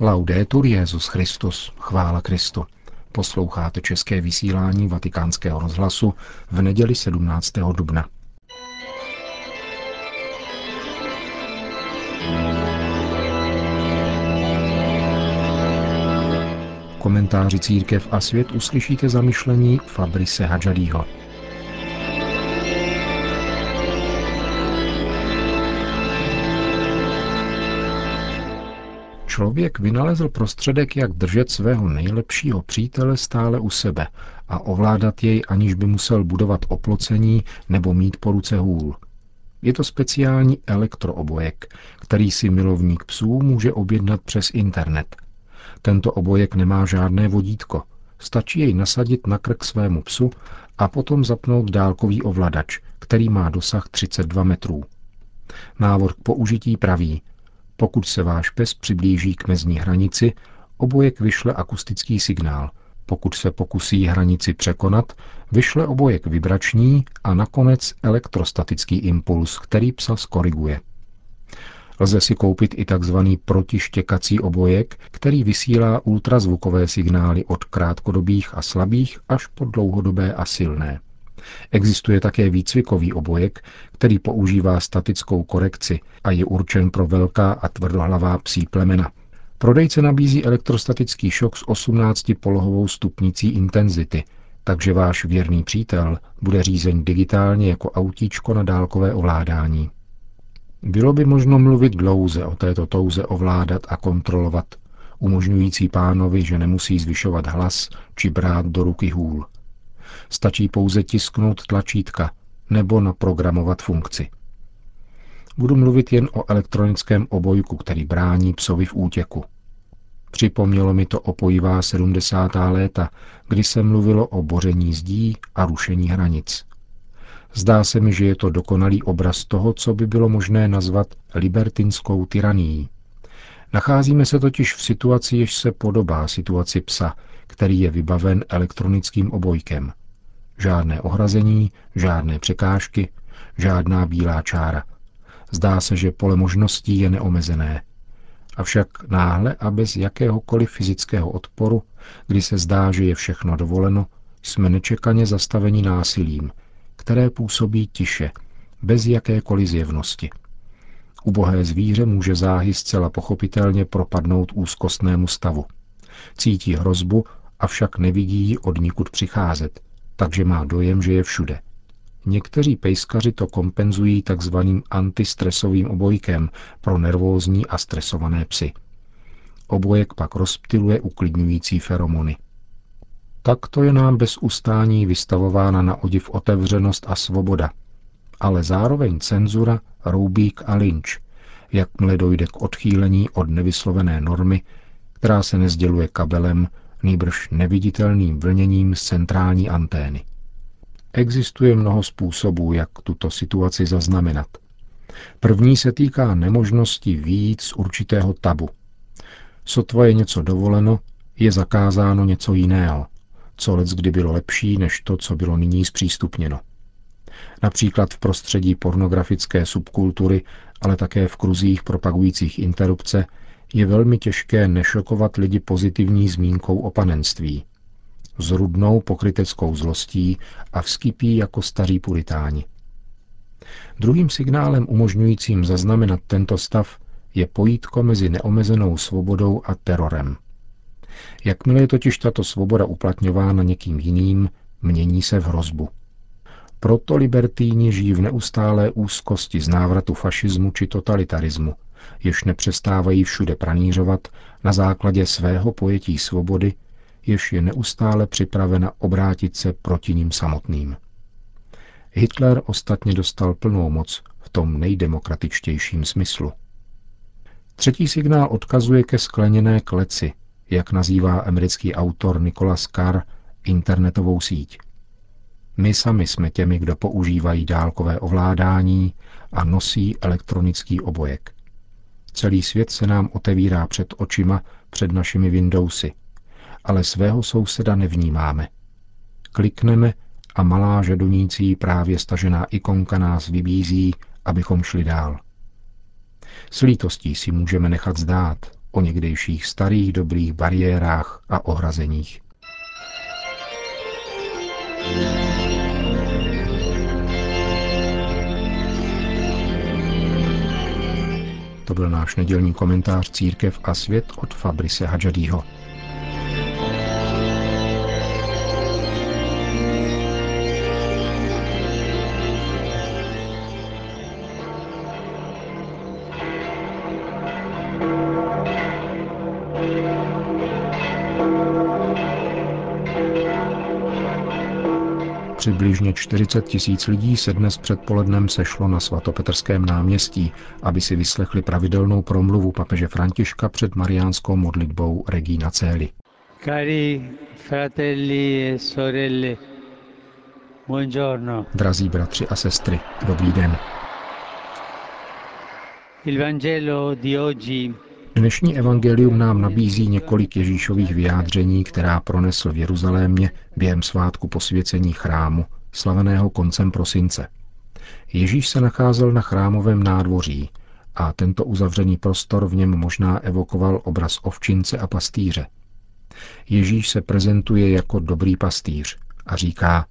Laudetur Jezus Christus, chvála Kristu. Posloucháte české vysílání Vatikánského rozhlasu v neděli 17. dubna. Komentáři Církev a svět uslyšíte zamyšlení Fabrice Hadžadího. Člověk vynalezl prostředek, jak držet svého nejlepšího přítele stále u sebe a ovládat jej, aniž by musel budovat oplocení nebo mít po ruce hůl. Je to speciální elektroobojek, který si milovník psů může objednat přes internet. Tento obojek nemá žádné vodítko, stačí jej nasadit na krk svému psu a potom zapnout dálkový ovladač, který má dosah 32 metrů. Návod k použití praví – pokud se váš pes přiblíží k mezní hranici, obojek vyšle akustický signál. Pokud se pokusí hranici překonat, vyšle obojek vibrační a nakonec elektrostatický impuls, který psa skoriguje. Lze si koupit i tzv. protištěkací obojek, který vysílá ultrazvukové signály od krátkodobých a slabých až po dlouhodobé a silné. Existuje také výcvikový obojek, který používá statickou korekci a je určen pro velká a tvrdohlavá psí plemena. Prodejce nabízí elektrostatický šok s 18-polohovou stupnicí intenzity, takže váš věrný přítel bude řízen digitálně jako autíčko na dálkové ovládání. Bylo by možno mluvit dlouze o této touze ovládat a kontrolovat, umožňující pánovi, že nemusí zvyšovat hlas či brát do ruky hůl. Stačí pouze tisknout tlačítka nebo naprogramovat funkci. Budu mluvit jen o elektronickém obojku, který brání psovi v útěku. Připomnělo mi to opojivá 70. léta, kdy se mluvilo o boření zdí a rušení hranic. Zdá se mi, že je to dokonalý obraz toho, co by bylo možné nazvat libertinskou tyranií. Nacházíme se totiž v situaci, jež se podobá situaci psa, který je vybaven elektronickým obojkem. Žádné ohrazení, žádné překážky, žádná bílá čára. Zdá se, že pole možností je neomezené. Avšak náhle a bez jakéhokoliv fyzického odporu, kdy se zdá, že je všechno dovoleno, jsme nečekaně zastaveni násilím, které působí tiše, bez jakékoliv zjevnosti. Ubohé zvíře může záhy zcela pochopitelně propadnout úzkostnému stavu. Cítí hrozbu, avšak nevidí ji od nikud přicházet, takže má dojem, že je všude. Někteří pejskaři to kompenzují takzvaným antistresovým obojkem pro nervózní a stresované psy. Obojek pak rozptiluje uklidňující feromony. Takto je nám bez ustání vystavována na odiv otevřenost a svoboda, ale zároveň cenzura, roubík a lynč, jakmile dojde k odchýlení od nevyslovené normy, která se nezděluje kabelem, nýbrž neviditelným vlněním z centrální antény. Existuje mnoho způsobů, jak tuto situaci zaznamenat. První se týká nemožnosti výjít z určitého tabu. Sotva je něco dovoleno, je zakázáno něco jiného, co lec kdy bylo lepší než to, co bylo nyní zpřístupněno. Například v prostředí pornografické subkultury, ale také v kruzích propagujících interrupce, je velmi těžké nešokovat lidi pozitivní zmínkou o panenství. Zrudnou pokryteckou zlostí a vskypí jako staří puritáni. Druhým signálem umožňujícím zaznamenat tento stav je pojítko mezi neomezenou svobodou a terorem. Jakmile je totiž tato svoboda uplatňována někým jiným, mění se v hrozbu. Proto libertíni žijí v neustálé úzkosti z návratu fašismu či totalitarismu, jež nepřestávají všude pranířovat na základě svého pojetí svobody, jež je neustále připravena obrátit se proti ním samotným. Hitler ostatně dostal plnou moc v tom nejdemokratičtějším smyslu. Třetí signál odkazuje ke skleněné kleci, jak nazývá americký autor Nicholas Carr internetovou síť. My sami jsme těmi, kdo používají dálkové ovládání a nosí elektronický obojek. Celý svět se nám otevírá před očima, před našimi Windowsy, ale svého souseda nevnímáme. Klikneme a malá žadonící právě stažená ikonka nás vybízí, abychom šli dál. S lítostí si můžeme nechat zdát, o někdejších starých dobrých bariérách a ohrazeních. To byl náš nedělní komentář Církev a svět od Fabrice Hadžadího. Přibližně 40 tisíc lidí se dnes předpolednem sešlo na svatopetrském náměstí, aby si vyslechli pravidelnou promluvu papeže Františka před mariánskou modlitbou Regina Celi. Cari fratelli e sorelle, buongiorno. Drazí bratři a sestry, dobrý den. Il Vangelo di oggi Dnešní evangelium nám nabízí několik Ježíšových vyjádření, která pronesl v Jeruzalémě během svátku posvěcení chrámu, slaveného koncem prosince. Ježíš se nacházel na chrámovém nádvoří a tento uzavřený prostor v něm možná evokoval obraz ovčince a pastýře. Ježíš se prezentuje jako dobrý pastýř a říká,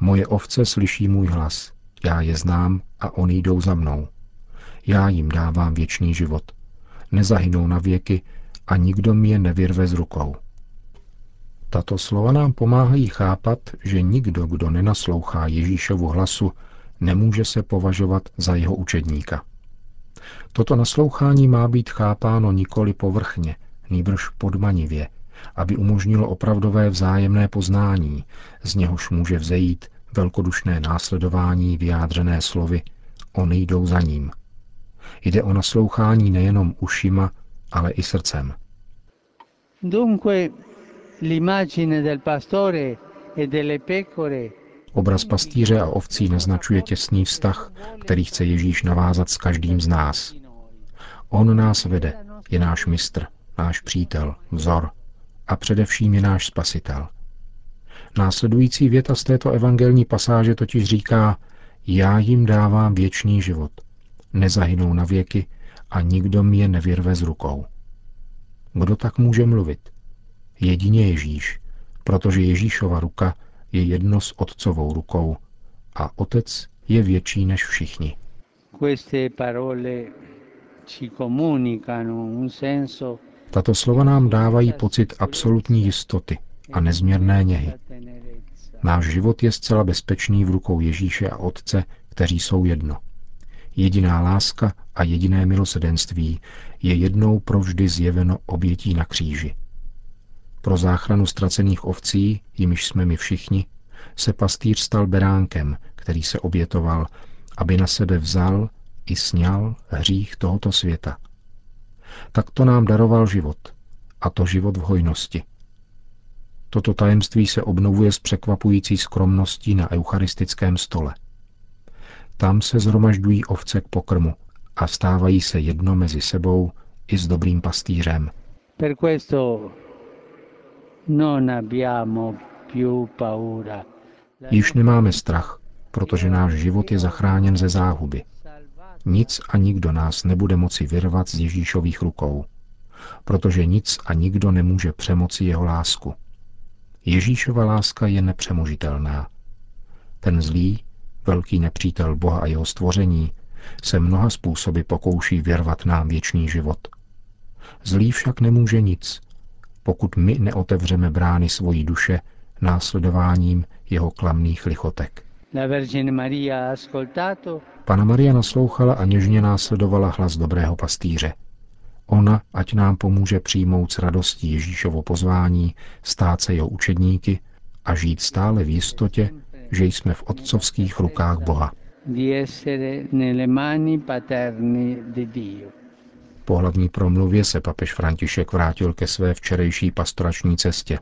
moje ovce slyší můj hlas, já je znám a oni jdou za mnou. Já jim dávám věčný život – nezahynou na věky a nikdo mi je nevyrve z rukou. Tato slova nám pomáhají chápat, že nikdo, kdo nenaslouchá Ježíšovu hlasu, nemůže se považovat za jeho učedníka. Toto naslouchání má být chápáno nikoli povrchně, nýbrž podmanivě, aby umožnilo opravdové vzájemné poznání, z něhož může vzejít velkodušné následování vyjádřené slovy Oni jdou za ním – Jde o naslouchání nejenom ušima, ale i srdcem. Dunque, l'immagine del pastore e delle pecore Obraz pastýře a ovcí naznačuje těsný vztah, který chce Ježíš navázat s každým z nás. On nás vede, je náš mistr, náš přítel, vzor a především je náš spasitel. Následující věta z této evangelní pasáže totiž říká, já jim dávám věčný život – nezahynou na věky a nikdo mi je nevyrve z rukou. Kdo tak může mluvit? Jedině Ježíš, protože Ježíšova ruka je jedno s otcovou rukou a otec je větší než všichni. Tato slova nám dávají pocit absolutní jistoty a nezměrné něhy. Náš život je zcela bezpečný v rukou Ježíše a Otce, kteří jsou jedno. Jediná láska a jediné milosedenství je jednou provždy zjeveno obětí na kříži. Pro záchranu ztracených ovcí, jimiž jsme my všichni, se pastýř stal beránkem, který se obětoval, aby na sebe vzal i sněl hřích tohoto světa. Tak to nám daroval život, a to život v hojnosti. Toto tajemství se obnovuje s překvapující skromností na eucharistickém stole. Tam se zhromažďují ovce k pokrmu a stávají se jedno mezi sebou i s dobrým pastýřem. Per questo non abbiamo più paura. Již nemáme strach, protože náš život je zachráněn ze záhuby. Nic a nikdo nás nebude moci vyrvat z Ježíšových rukou, protože nic a nikdo nemůže přemoci jeho lásku. Ježíšova láska je nepřemožitelná. Ten zlý, velký nepřítel Boha a jeho stvoření, se mnoha způsoby pokouší věrvat nám věčný život. Zlý však nemůže nic, pokud my neotevřeme brány svojí duše následováním jeho klamných lichotek. Pana Maria naslouchala a něžně následovala hlas dobrého pastýře. Ona, ať nám pomůže přijmout s radostí Ježíšovo pozvání, stát se jeho učedníky a žít stále v jistotě, že jsme v otcovských rukách Boha. Po hlavní promluvě se papež František vrátil ke své včerejší pastorační cestě.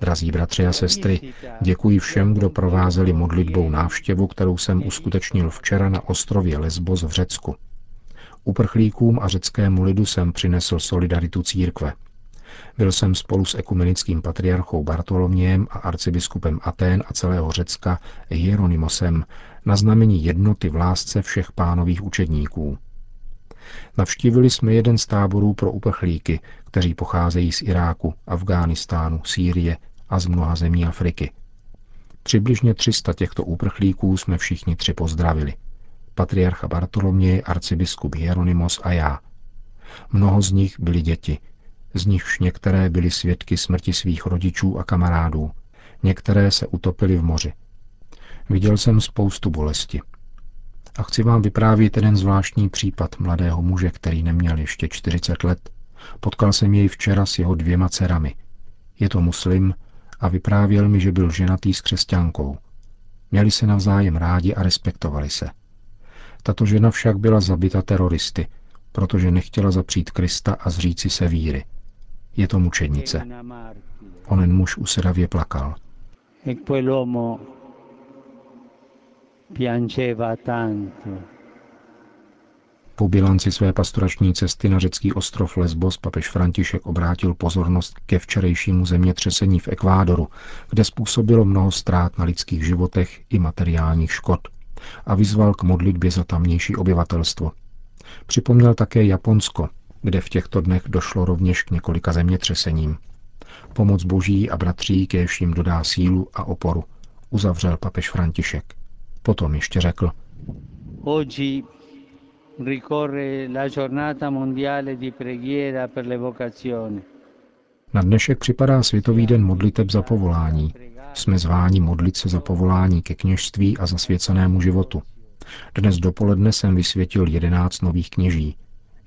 Drazí bratři a sestry, děkuji všem, kdo provázeli modlitbou návštěvu, kterou jsem uskutečnil včera na ostrově Lesbos v Řecku. Uprchlíkům a řeckému lidu jsem přinesl solidaritu církve. Byl jsem spolu s ekumenickým patriarchou Bartolomějem a arcibiskupem Atén a celého Řecka Hieronymosem na znamení jednoty v lásce všech pánových učedníků. Navštívili jsme jeden z táborů pro uprchlíky, kteří pocházejí z Iráku, Afghánistánu, Sýrie a z mnoha zemí Afriky. Přibližně 300 těchto uprchlíků jsme všichni tři pozdravili. Patriarcha Bartoloměj, arcibiskup Hieronymos a já. Mnoho z nich byli děti, z nichž některé byly svědky smrti svých rodičů a kamarádů. Některé se utopily v moři. Viděl jsem spoustu bolesti. A chci vám vyprávět jeden zvláštní případ mladého muže, který neměl ještě 40 let. Potkal jsem jej včera s jeho dvěma dcerami. Je to muslim a vyprávěl mi, že byl ženatý s křesťankou. Měli se navzájem rádi a respektovali se. Tato žena však byla zabita teroristy, protože nechtěla zapřít Krista a zříci se víry. Je to mučednice. Onen muž usedavě plakal. E po bilanci své pastorační cesty na řecký ostrov Lesbos papež František obrátil pozornost ke včerejšímu zemětřesení v Ekvádoru, kde způsobilo mnoho ztrát na lidských životech i materiálních škod a vyzval k modlitbě za tamnější obyvatelstvo. Připomněl také Japonsko, kde v těchto dnech došlo rovněž k několika zemětřesením. Pomoc boží a bratří kéž jim dodá sílu a oporu, uzavřel papež František. Potom ještě řekl, na dnešek připadá Světový den modliteb za povolání. Jsme zváni modlit se za povolání ke kněžství a zasvěcenému životu. Dnes dopoledne jsem vysvětil jedenáct nových kněží.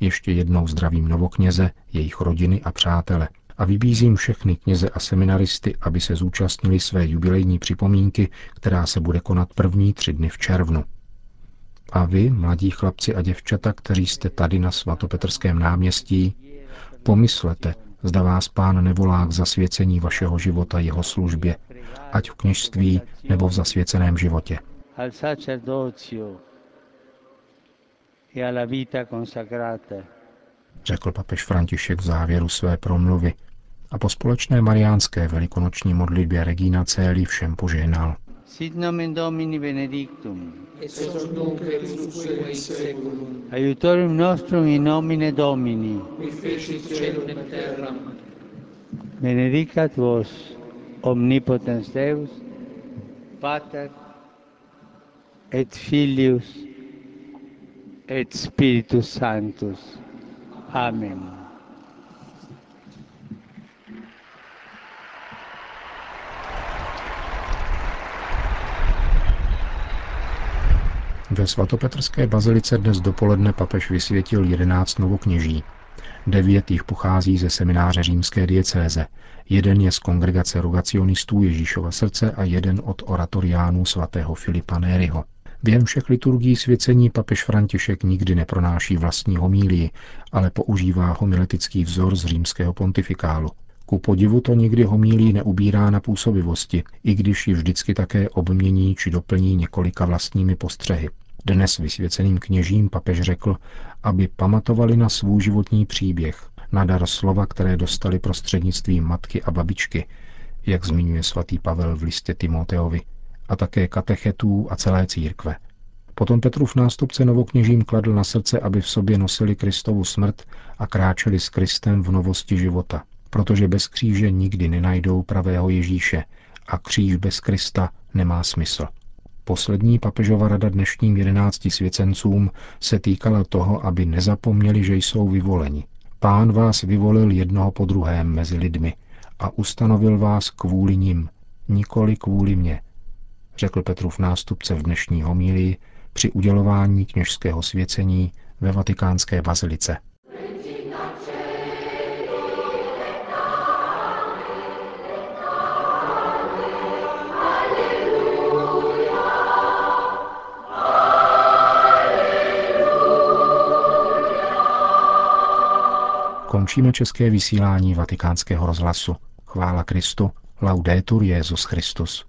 Ještě jednou zdravím novokněze, jejich rodiny a přátele a vybízím všechny kněze a seminaristy, aby se zúčastnili své jubilejní připomínky, která se bude konat první tři dny v červnu. A vy, mladí chlapci a děvčata, kteří jste tady na svatopetrském náměstí, pomyslete, zda vás pán nevolá k zasvěcení vašeho života jeho službě, ať v kněžství nebo v zasvěceném životě. Řekl papež František v závěru své promluvy a po společné mariánské velikonoční modlitbě Regina Céli všem požehnal. Sit nomen Domini benedictum. Et hoc nunc et usque in seculum. Aiutorium nostrum in nomine Domini. Qui fecit celum et terram. Benedicat vos omnipotens Deus, Pater et Filius et Spiritus Sanctus. Amen. Ve svatopetrské bazilice dnes dopoledne papež vysvětil jedenáct novokněží. Devět jich pochází ze semináře římské diecéze, jeden je z kongregace rogacionistů Ježíšova srdce a jeden od oratoriánů svatého Filipa Nériho. Během všech liturgií svěcení papež František nikdy nepronáší vlastní homílii, ale používá homiletický vzor z římského pontifikálu. Ku podivu to nikdy homílí neubírá na působivosti, i když ji vždycky také obmění či doplní několika vlastními postřehy. Dnes vysvěceným kněžím papež řekl, aby pamatovali na svůj životní příběh, na dar slova, které dostali prostřednictvím matky a babičky, jak zmiňuje svatý Pavel v listě Timoteovi, a také katechetů a celé církve. Potom Petrův nástupce novokněžím kladl na srdce, aby v sobě nosili Kristovu smrt a kráčeli s Kristem v novosti života, protože bez kříže nikdy nenajdou pravého Ježíše a kříž bez Krista nemá smysl. Poslední papežova rada dnešním jedenácti svěcencům se týkala toho, aby nezapomněli, že jsou vyvoleni. Pán vás vyvolil jednoho po druhém mezi lidmi a ustanovil vás kvůli nim, nikoli kvůli mně, řekl Petrův nástupce v dnešní homílii při udělování kněžského svěcení ve vatikánské bazilice. Končíme české vysílání vatikánského rozhlasu. Chvála Kristu. Laudetur Jezus Christus.